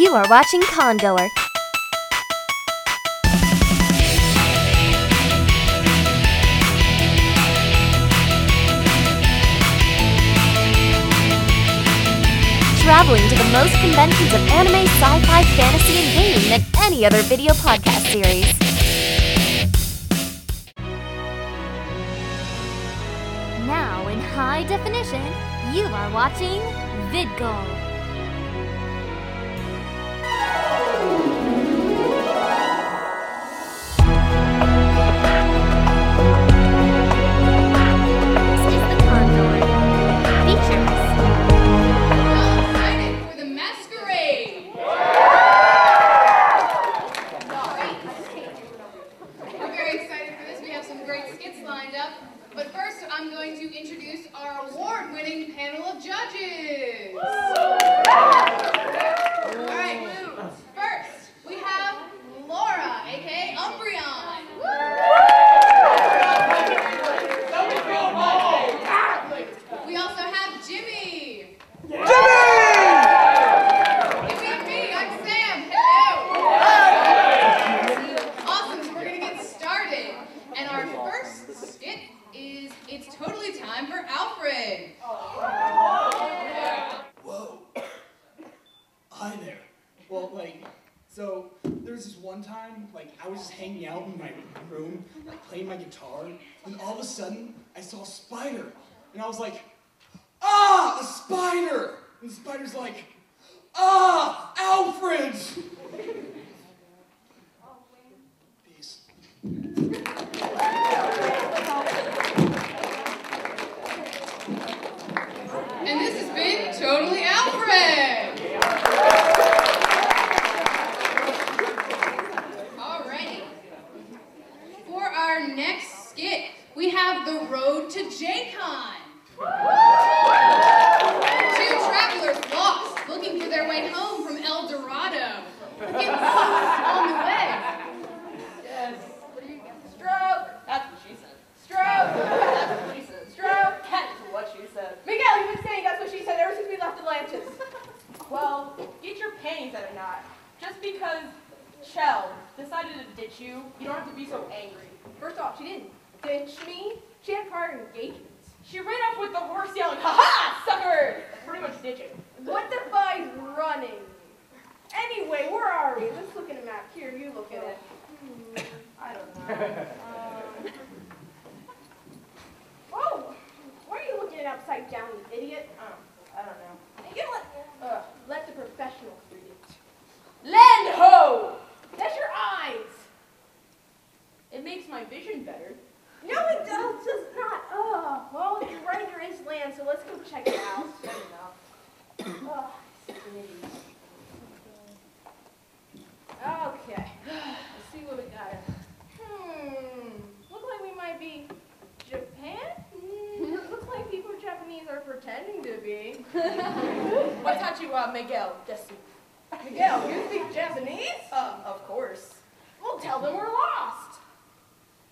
You are watching Congoer. Traveling to the most conventions of anime, sci-fi, fantasy, and gaming than any other video podcast series. Now in high definition, you are watching VidGoal. I saw a spider. And I was like, ah, a spider! And the spider's like, ah, Alfred! Peace. And this has been Totally Alfred. Alrighty. For our next skit, we have The Road to JCon. Two travelers lost, looking for their way home from El Dorado. Get lost on the way. Yes. What do you Stroke. That's what she said. Stroke. That's what she said. Stroke. That's what she said. Miguel, you've been saying that's what she said ever since we left Atlantis. Well, get your panties out of knot. Just because Chel decided to ditch you, you don't have to be so angry. First off, she didn't ditch me. She had prior engagements. She ran off with the horse yelling, "Ha ha, sucker!" Pretty much ditching. What defines running? Anyway, where are we? Let's look at a map. Here, you look at it. Hmm, I don't know. Um, oh, why are you looking at upside down, you idiot? Oh, I don't know. You let, uh, let the professionals read it. Land ho! That's your eyes. It makes my vision better. No, it does, does not. Oh, well, you're right, there is land, so let's go check it out. Oh, Okay, let's see what we got. Hmm, look like we might be Japan? Hmm, looks like people Japanese are pretending to be. You, uh, Miguel? Desu. Miguel, you speak Japanese? Uh, of course. Well, tell them we're lost.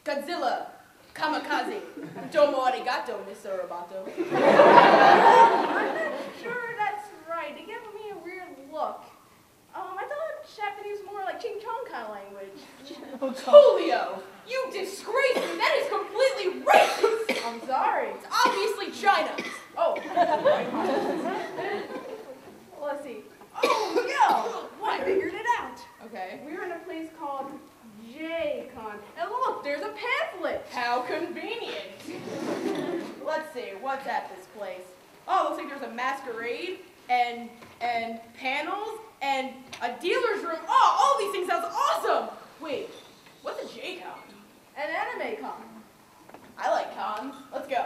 Godzilla. Kamikaze. Domo arigato, Mr. Roboto. I'm not sure that's right. They gave me a weird look. Um, I thought Japanese was more like Ching Chong kind of language. Julio, you disgrace me. That is completely racist. I'm sorry. It's obviously China. Oh. well, let's see. Oh, Miguel! I figured it Okay. We're in a place called J-Con. And look, there's a pamphlet. How convenient. Let's see, what's at this place? Oh, looks like there's a masquerade and and panels and a dealer's room. Oh, all these things sounds awesome. Wait, what's a J-Con? An anime con. I like cons. Let's go.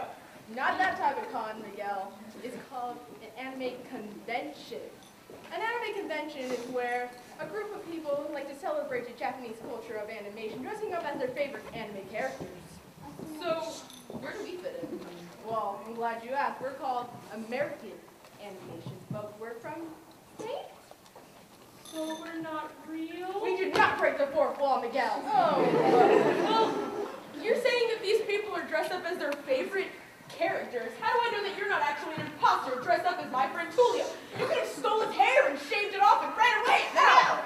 Not that type of con, Miguel. It's called an anime convention. An anime convention is where a group of people who like to celebrate the Japanese culture of animation, dressing up as their favorite anime characters. So, where do we fit in? Well, I'm glad you asked. We're called American Animation, but we're from Spain. So we're not real? We did not break the fourth wall, Miguel. Oh, well, you're saying that these people are dressed up as their favorite characters. How do I know that you're not actually an imposter dressed up as my friend Tulio? You could have stolen his hair and shaved it off and ran away now!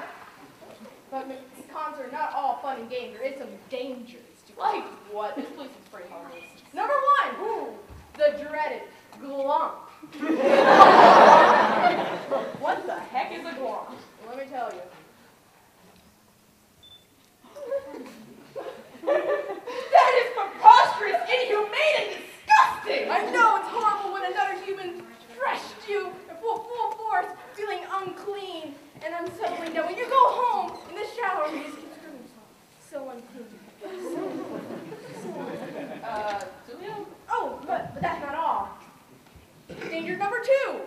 But cons are not all fun and games. There is some dangers to Like what? This place is pretty harmless. Number one, ooh, the dreaded glomp. what the heck is a glomp? Let me tell you. And unsettling. Now, when you go home in the shower, you just keep screaming, so unclean. Uh, Julio? Oh, but, but that's not all. Danger number two.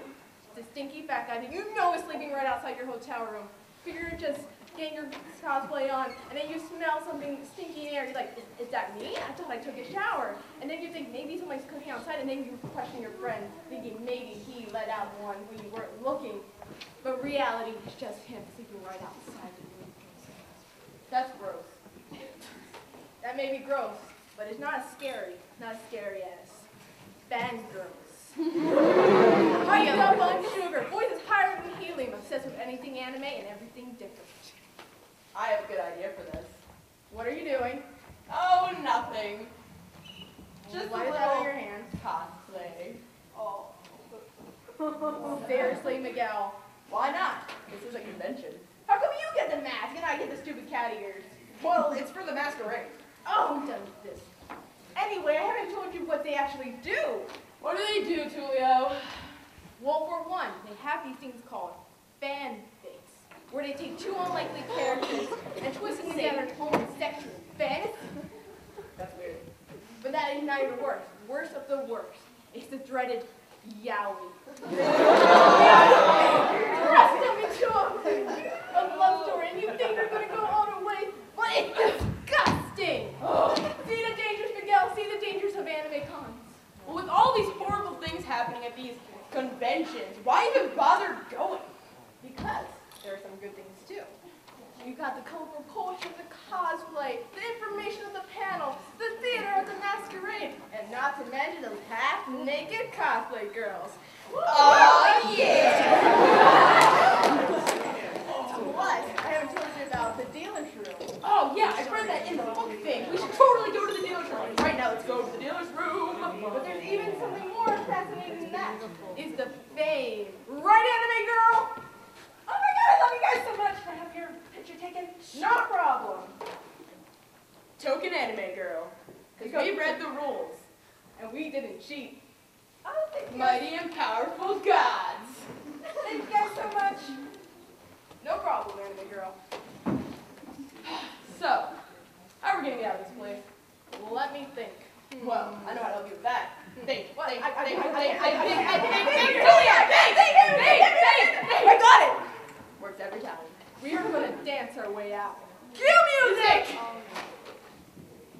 The stinky fat guy that you know is sleeping right outside your hotel room. Figure just getting your cosplay on, and then you smell something stinky in the air. You're like, is, is that me? I thought I took a shower. And then you think maybe someone's cooking outside, and then you question your friend, thinking maybe he let out one when you weren't looking. But reality is just him sleeping right outside. That's gross. That may be gross, but it's not scary, not scary as fangirls. High up on sugar, boys is higher than helium, obsessed with anything anime and everything different. I have a good idea for this. What are you doing? Oh, nothing. Just Why a is that in little your hand? cosplay. Oh. Seriously, Miguel. Why not? This is a convention. How come you get the mask and I get the stupid cat ears? Well, it's for the masquerade. Oh, who does this? Anyway, I haven't told you what they actually do. What do they do, Tulio? Well, for one, they have these things called fan where they take two unlikely characters and twist them together into homosexual fantasy. That's weird. But that is not even worse. Worst of the worst. It's the dreaded yaoi. Thrust them into a, a love story, and you think they're going to go all the way, but it's disgusting. see the dangers, Miguel. See the dangers of anime cons. Well, with all these horrible things happening at these conventions, why even bother going? Because there are some good things too. You got the colorful culture, the cosplay, the information of the panel, the theater of the masquerade, and not to mention the half-naked cosplay girls. Oh, yeah! Plus, I haven't told you about the dealer's room. Oh, yeah, I read that in the book thing. We should totally go to the dealer's room. Right now, let's go to the dealer's room. But there's even something more fascinating than that. Is the fame. Right, anime girl? Oh my god, I love you guys so much. Can I have your picture taken? No problem. Token anime girl. Because we read the rules. And we didn't cheat. Oh, thank you. Mighty and powerful gods. Thank you guys so much. No problem, anime girl. So, how are we gonna get out of this place? Let me think. Hmm. Well, I know how to help you with that. Think, I got it. Works every time. We are gonna dance our way out. Cue music!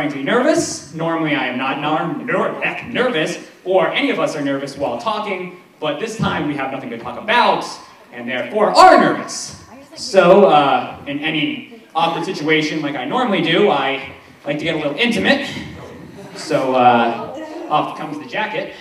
frankly nervous. Normally I am not nar- ner- nervous, or any of us are nervous while talking, but this time we have nothing to talk about, and therefore are nervous. So, uh, in any awkward situation like I normally do, I like to get a little intimate. So, uh, off comes the jacket.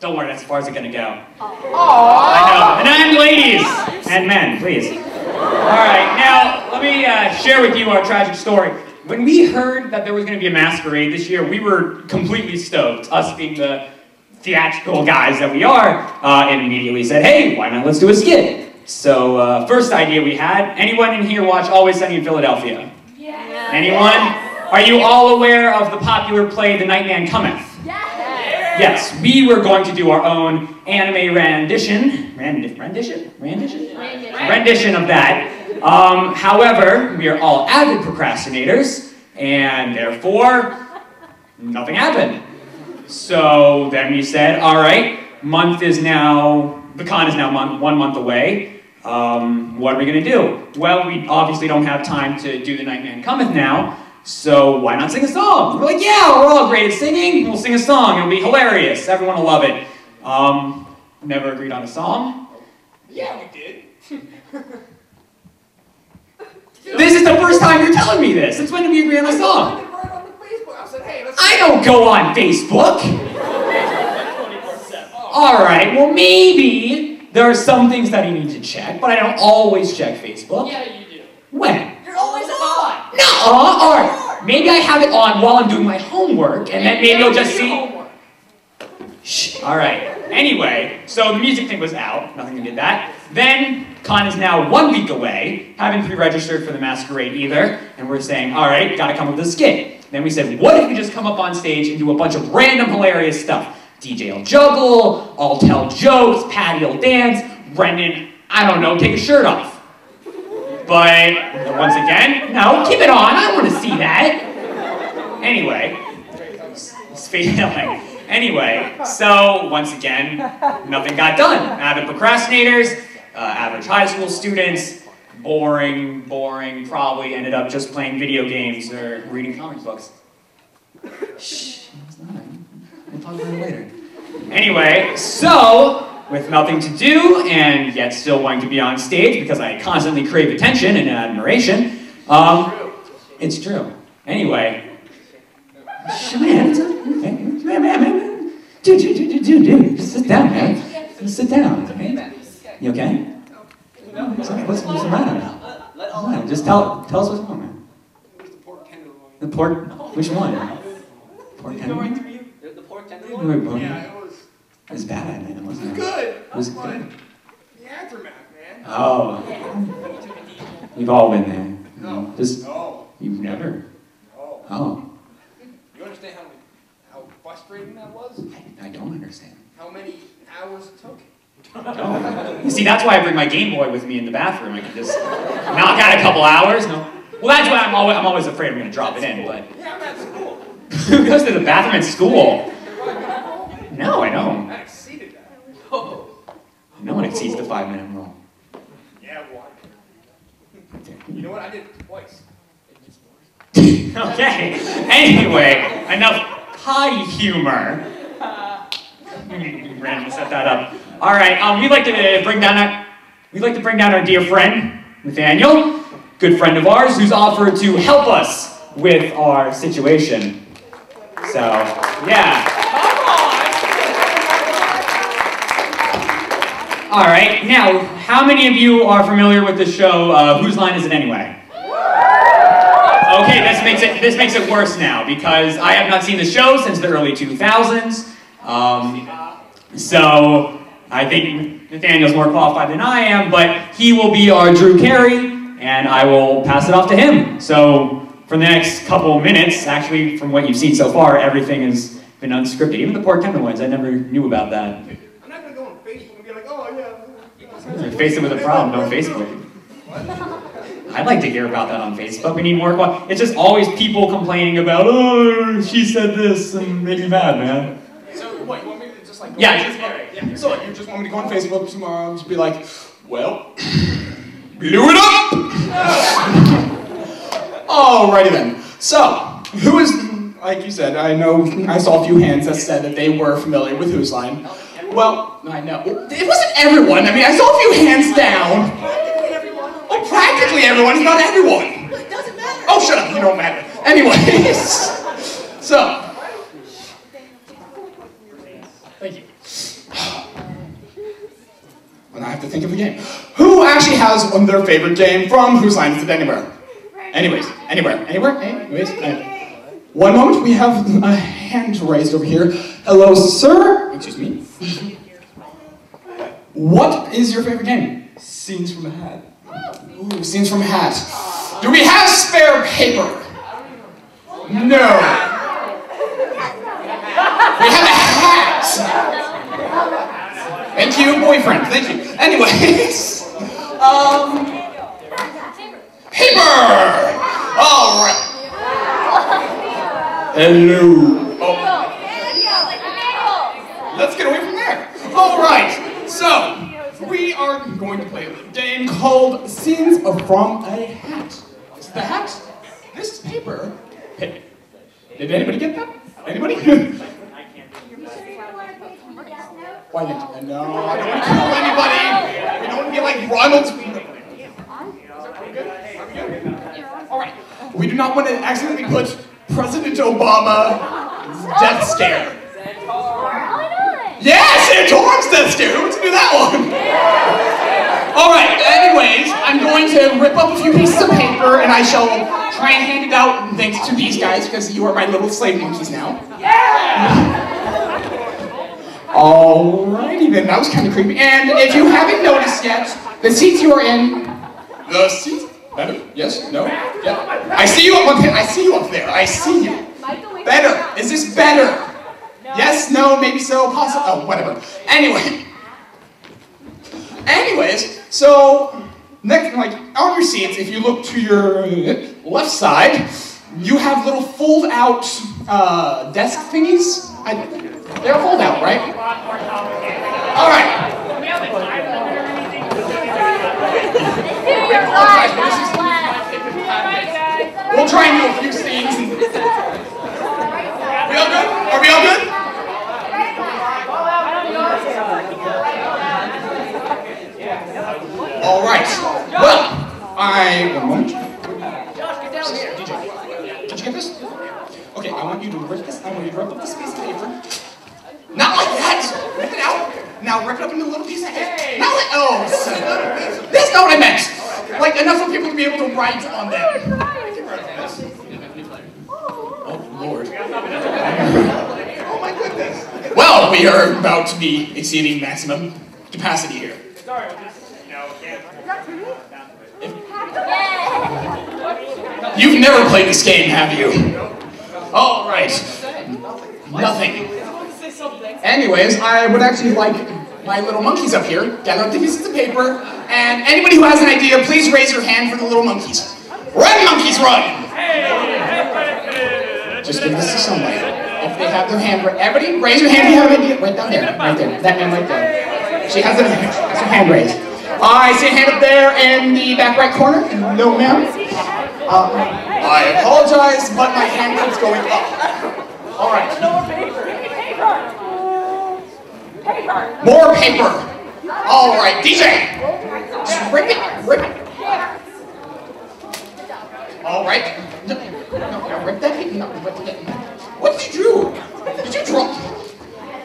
Don't worry, that's as far as it's gonna go. I know. And ladies and men, please. All right, now let me uh, share with you our tragic story. When we heard that there was going to be a masquerade this year, we were completely stoked. Us being the theatrical guys that we are, uh, and immediately said, "Hey, why not? Let's do a skit." So, uh, first idea we had. Anyone in here watch Always Sunny in Philadelphia? Yeah. Anyone? Are you all aware of the popular play The Nightman Cometh? Yes, we were going to do our own anime rendition. Rendi- rendition? Rendition? Rendition of that. Um, however, we are all avid procrastinators, and therefore, nothing happened. So then we said, all right, month is now, the con is now month, one month away. Um, what are we going to do? Well, we obviously don't have time to do The Nightman Cometh now, so why not sing a song? We're like, yeah, we're all great at singing. We'll sing a song. It'll be hilarious. Everyone will love it. Um, never agreed on a song. Yeah, we did. This is the first time you're telling me this. Since when did we agree on a I song? did right on the Facebook. I said, hey. I don't go on Facebook. 24/7. All right, well, maybe there are some things that you need to check, but I don't always check Facebook. Yeah, you do. When? You're always on. No, all right. Maybe I have it on while I'm doing my homework, and then maybe you'll just Do your see. All right. Anyway, so the music thing was out. Nothing to do that. Then con is now one week away. Haven't pre-registered for the masquerade either, and we're saying, all right, got to come up with a skit. Then we said, what if we just come up on stage and do a bunch of random hilarious stuff? DJ will juggle, I'll tell jokes, Patty will dance, Brendan, I don't know, take a shirt off. But once again, no, keep it on. I want to see that. Anyway, it's. Anyway, so once again, nothing got done. Avid procrastinators, uh, average high school students, boring, boring, probably ended up just playing video games or reading comic books. Shh, we'll talk about it later. Anyway, so with nothing to do and yet still wanting to be on stage because I constantly crave attention and admiration, um, it's true. Anyway, man. Dude, dude, dude, dude, dude, dude. Just sit down, man. Just sit down. Okay? You okay? What's, what's, what's the matter now? What's the matter? Just tell, tell us what's wrong, man. The pork tenderloin. The pork, which one? Pork tenderloin? The, the pork tenderloin? Yeah, it was. It was bad, man. It It was wasn't good. It was good. The aftermath, man. Oh, You took it deep. we've all been there. No. Just, No. you've never. No. Oh, You understand how how frustrating that was? I, I don't understand. How many hours it took? You see, that's why I bring my Game Boy with me in the bathroom. I can just knock out a couple hours. No. Well, that's why I'm always, I'm always afraid I'm going to drop it in. But Yeah, I'm at school. who goes to the bathroom at school? No, I know. I exceeded that. Oh. No one exceeds the five minute rule. Yeah, why? You know what? I did it twice. It gets worse. okay. Anyway, enough high humor. Random set that up. All right. Um, we'd like to bring down our we'd like to bring down our dear friend Nathaniel, good friend of ours, who's offered to help us with our situation. So yeah. All right. Now, how many of you are familiar with the show? Uh, Whose line is it anyway? Okay, this makes it this makes it worse now because I have not seen the show since the early 2000s. Um, so I think Nathaniel's more qualified than I am, but he will be our Drew Carey, and I will pass it off to him. So for the next couple minutes, actually, from what you've seen so far, everything has been unscripted. Even the pork tenderloins, I never knew about that. I'm not gonna go on Facebook and be like, oh yeah. Face it with a problem, no Facebook. I'd like to hear about that on Facebook. We need more. Qua- it's just always people complaining about, oh, she said this and made me mad, man. So what? You want me to just like? Go Yeah, on just- Facebook? yeah. So what, you just want me to go on Facebook tomorrow and just be like, well, blew it up. Alrighty then. So, who is, like you said, I know, I saw a few hands that said that they were familiar with Whose Line. Oh, well, I know. It wasn't everyone. I mean, I saw a few hands down. Practically everyone. It's not everyone. It doesn't matter. Oh, shut up. You don't matter. Anyways. So. Thank you. And I have to think of a game. Who actually has one their favorite game from Whose Line Is It Anywhere? Anyways, anywhere, anywhere, anyways. anywhere. One moment, we have a hand raised over here. Hello, sir. Excuse me. What is your favorite game? Scenes from a hat. Ooh, scenes from hat. Do we have spare paper? No. We have a hat. Thank you, boyfriend. Thank you. Anyways, um, paper. All right. Hello. Oh. Let's get away from there. All right. So we are going to play a game called Scenes from a Hat. This is the hat. This is paper. Hey, did anybody get that? Anybody? Why didn't you? No, I don't want to kill anybody. We don't want to be like Ronald. Are we good? Are we good? All right. We do not want to accidentally put President Obama's death scare. Yes, Santorum's death scare. Who wants to do that one? All right. Anyways, I'm going to rip up a few pieces of paper, and I shall try and hand it out thanks to these guys because you are my little slave monkeys now. Yeah! Alrighty then, that was kind of creepy. And if you haven't noticed yet, the seats you are in, the seats, better? Yes? No? Yeah. I see you up there, I see you up there. I see you. Better. Is this better? Yes? No? Maybe so? Possible? Oh, whatever. Anyway. Anyways, so next, like on your seats, if you look to your left side, you have little fold-out uh, desk thingies. I, they're fold out, right? All right. We'll try and do a few. And... We all good? Are we all good? All right. Well, I one moment. Josh, get down here. DJ, did you get this? Okay, I want you to rip this. I want you to rip up this piece of paper. Not like that. Rip it out. Now rip it up into a little piece of paper. Not like oh. son That's not what I meant. Like enough for people to be able to write on them. Oh Lord. Oh my goodness. Well, we are about to be exceeding maximum capacity here. You've never played this game, have you? All right. Nothing. Anyways, I would actually like my little monkeys up here, gather up the pieces of paper, and anybody who has an idea, please raise your hand for the little monkeys. Run, monkeys, run! Just give this to somebody. If they have their hand, everybody raise your hand if you have an idea. Right down there, right there, that man right there. She has, a, has her hand raised. I see a hand up there in the back right corner. No, ma'am. Uh, I apologize, but my hand keeps going up. All right. More paper. More paper! All right, DJ. Just rip it, rip it. All right. No, no, no, rip that paper. No, rip it. What did you do? Did you drop?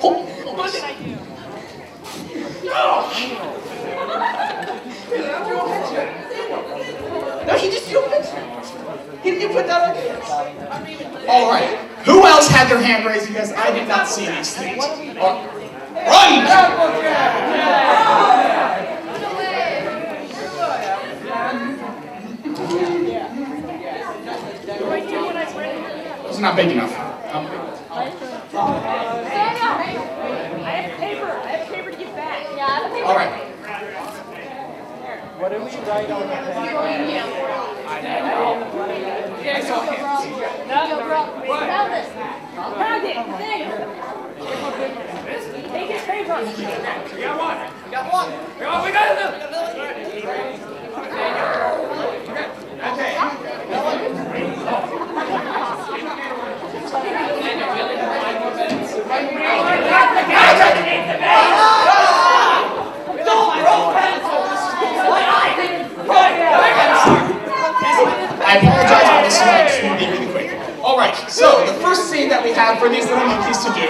Hold, hold on. No, he just opened it. He didn't put that on. All right. Who else had their hand raised? Because I did not see these things. Uh, run! It's not big enough. Um, I have paper. I have paper to give back. Yeah, I have paper. all right. What do we write on the page? Found this. Found it. There. Take his paper. I apologize, but this is like really, really quick. All right, so the first scene that we have for these little monkeys to do,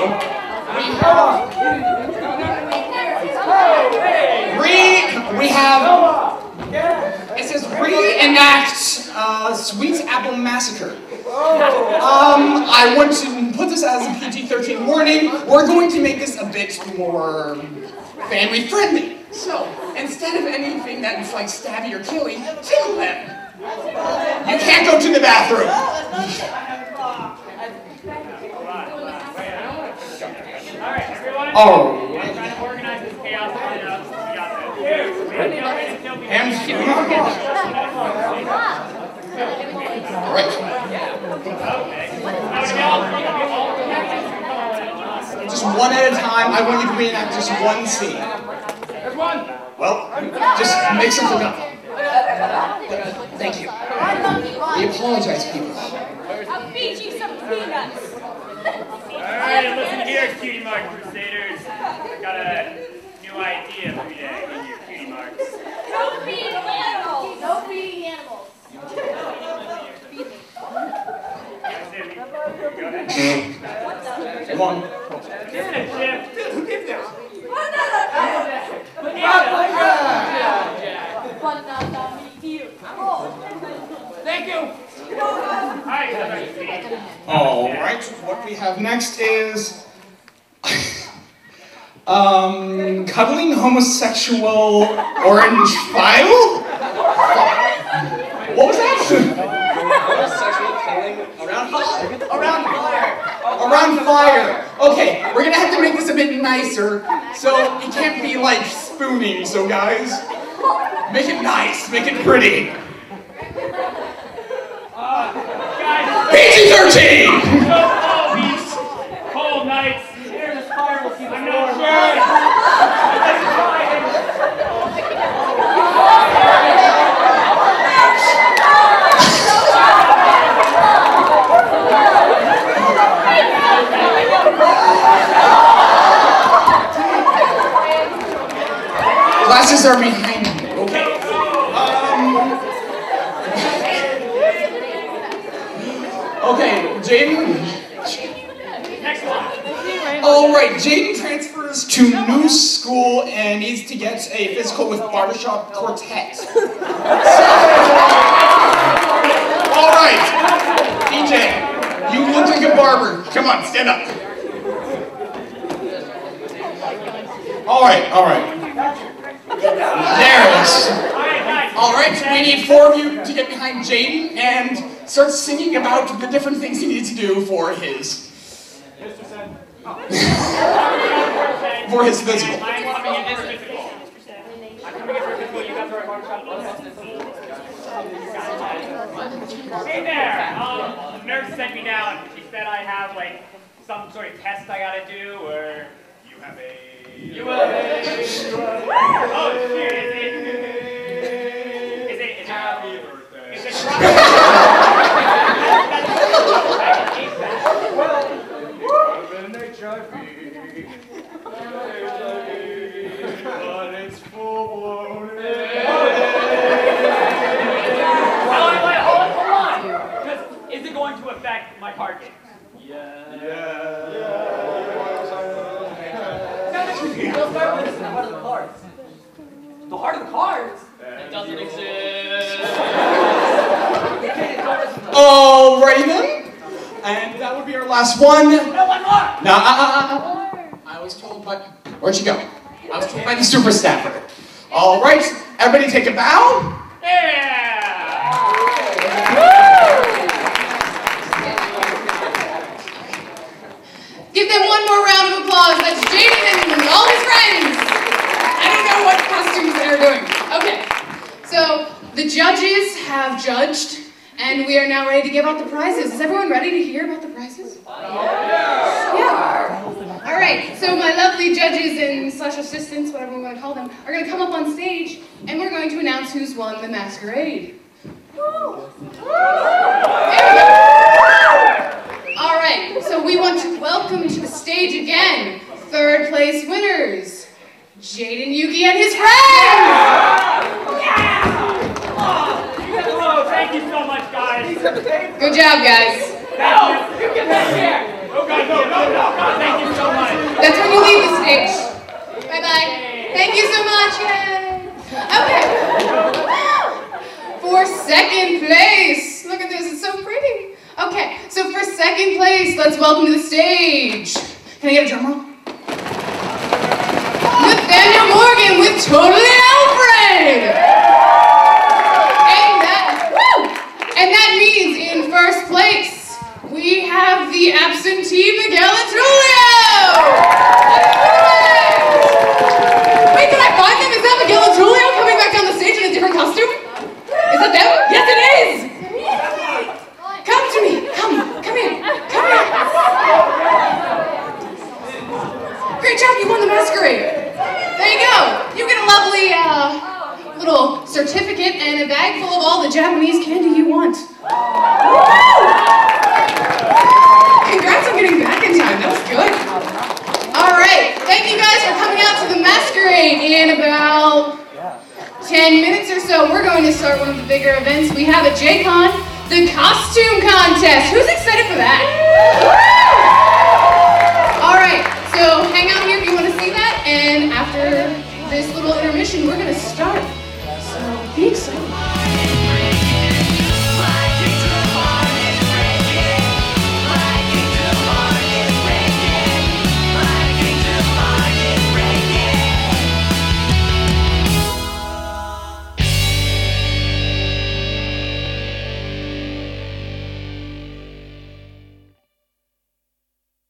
we have, re, we have, it says reenact uh, Sweet Apple Massacre. Um, I want to put this as a PG-13 warning. We're going to make this a bit more family friendly. So, instead of anything that's like stabby or killing, kill them. You can't go to the bathroom. Alright, everyone. Oh. We're trying to organize this chaos. You know, we got this. Ready? Okay, kill people. And Alright. Just one at a time. I want you to reenact just one scene. There's one. Well, just make something up. Thank you. We apologize, people. I'll feed you some peanuts. Alright, listen here, cutie mark crusaders. I got a new idea for you to eat your cutie marks. No feeding animals. No feeding animals. Go ahead. Come on. Give it a chip. Who did this? Banana me you. Thank you. Alright, that's right. All right. What we have next is um, cuddling homosexual orange file. What was that? Sexual killing around fire. Around fire. Around fire. Okay, we're gonna have to make this a bit nicer, so it can't be like spooning. So guys, make it nice, make it pretty. PG-13. so cold these cold nights. I'm not. Glasses are me. Okay. Um. Okay, Jaden. Next one. All right, Jaden transfers to new school and needs to get a physical with barbershop quartet. All right, DJ, you look like a barber. Come on, stand up. All right, all right. There it is. All right, we need four of you to get behind Jaden and start singing about the different things he needs to do for his for his physical. I'm coming in as physical. I'm coming in for physical. You guys are at barbershop. Hey there. Um, the nurse sent me down. She said I have like some sort of test I gotta do, or you have a. You have a. Oh shoot! Is it? Is it? Is it? Happy birthday. Is it? Hold on, wait, hold on, hold on. Because is it going to affect my card games? Let's start with this. The heart of the cards. The heart of the cards? It doesn't exist. Alrighty then. And that would be our last one. No, one more. No, uh, uh, uh. I was told by. Where'd you go? I was told by the super staffer. All right, everybody take a bow. Yeah! Give them one more round of applause. That's Jaden and all his friends. I don't know what costumes they're doing. Okay, so the judges have judged, and we are now ready to give out the prizes. Is everyone ready to hear about the prizes? Yeah. All right. So my lovely judges and slash assistants, whatever we want to call them, are going to come up on stage, and we're going to announce who's won the masquerade. There we go. All right. right, so we want to welcome to the stage again third place winners, Jaden Yuki and his friends. Hello, thank you so much, guys. Good job, guys. No, you get back here. That's when you leave the stage. Bye bye. Thank you so much. Yay. Okay. For second place. Look at this, it's so pretty. Okay, so for second place, let's welcome to the stage. Can I get a drum roll? Nathaniel Morgan with Totally Alfred. And that, woo! And that means in first place, we have the absentee Miguel Antrulio. Wait, did I find them? Is that Miguel Antrulio coming back down the stage in a different costume? Is that them? Yes, it is. Come to me. Come. Come here. Come here. Great job. You won the masquerade. There you go. You get a lovely uh, little certificate and a bag full of all the Japanese candy you want. Congrats on getting back in time. That was good. All right. Thank you guys for coming out to the masquerade in about 10 minutes or so. We're going to start one of the bigger events we have at JCon, the costume contest. Who's excited for that?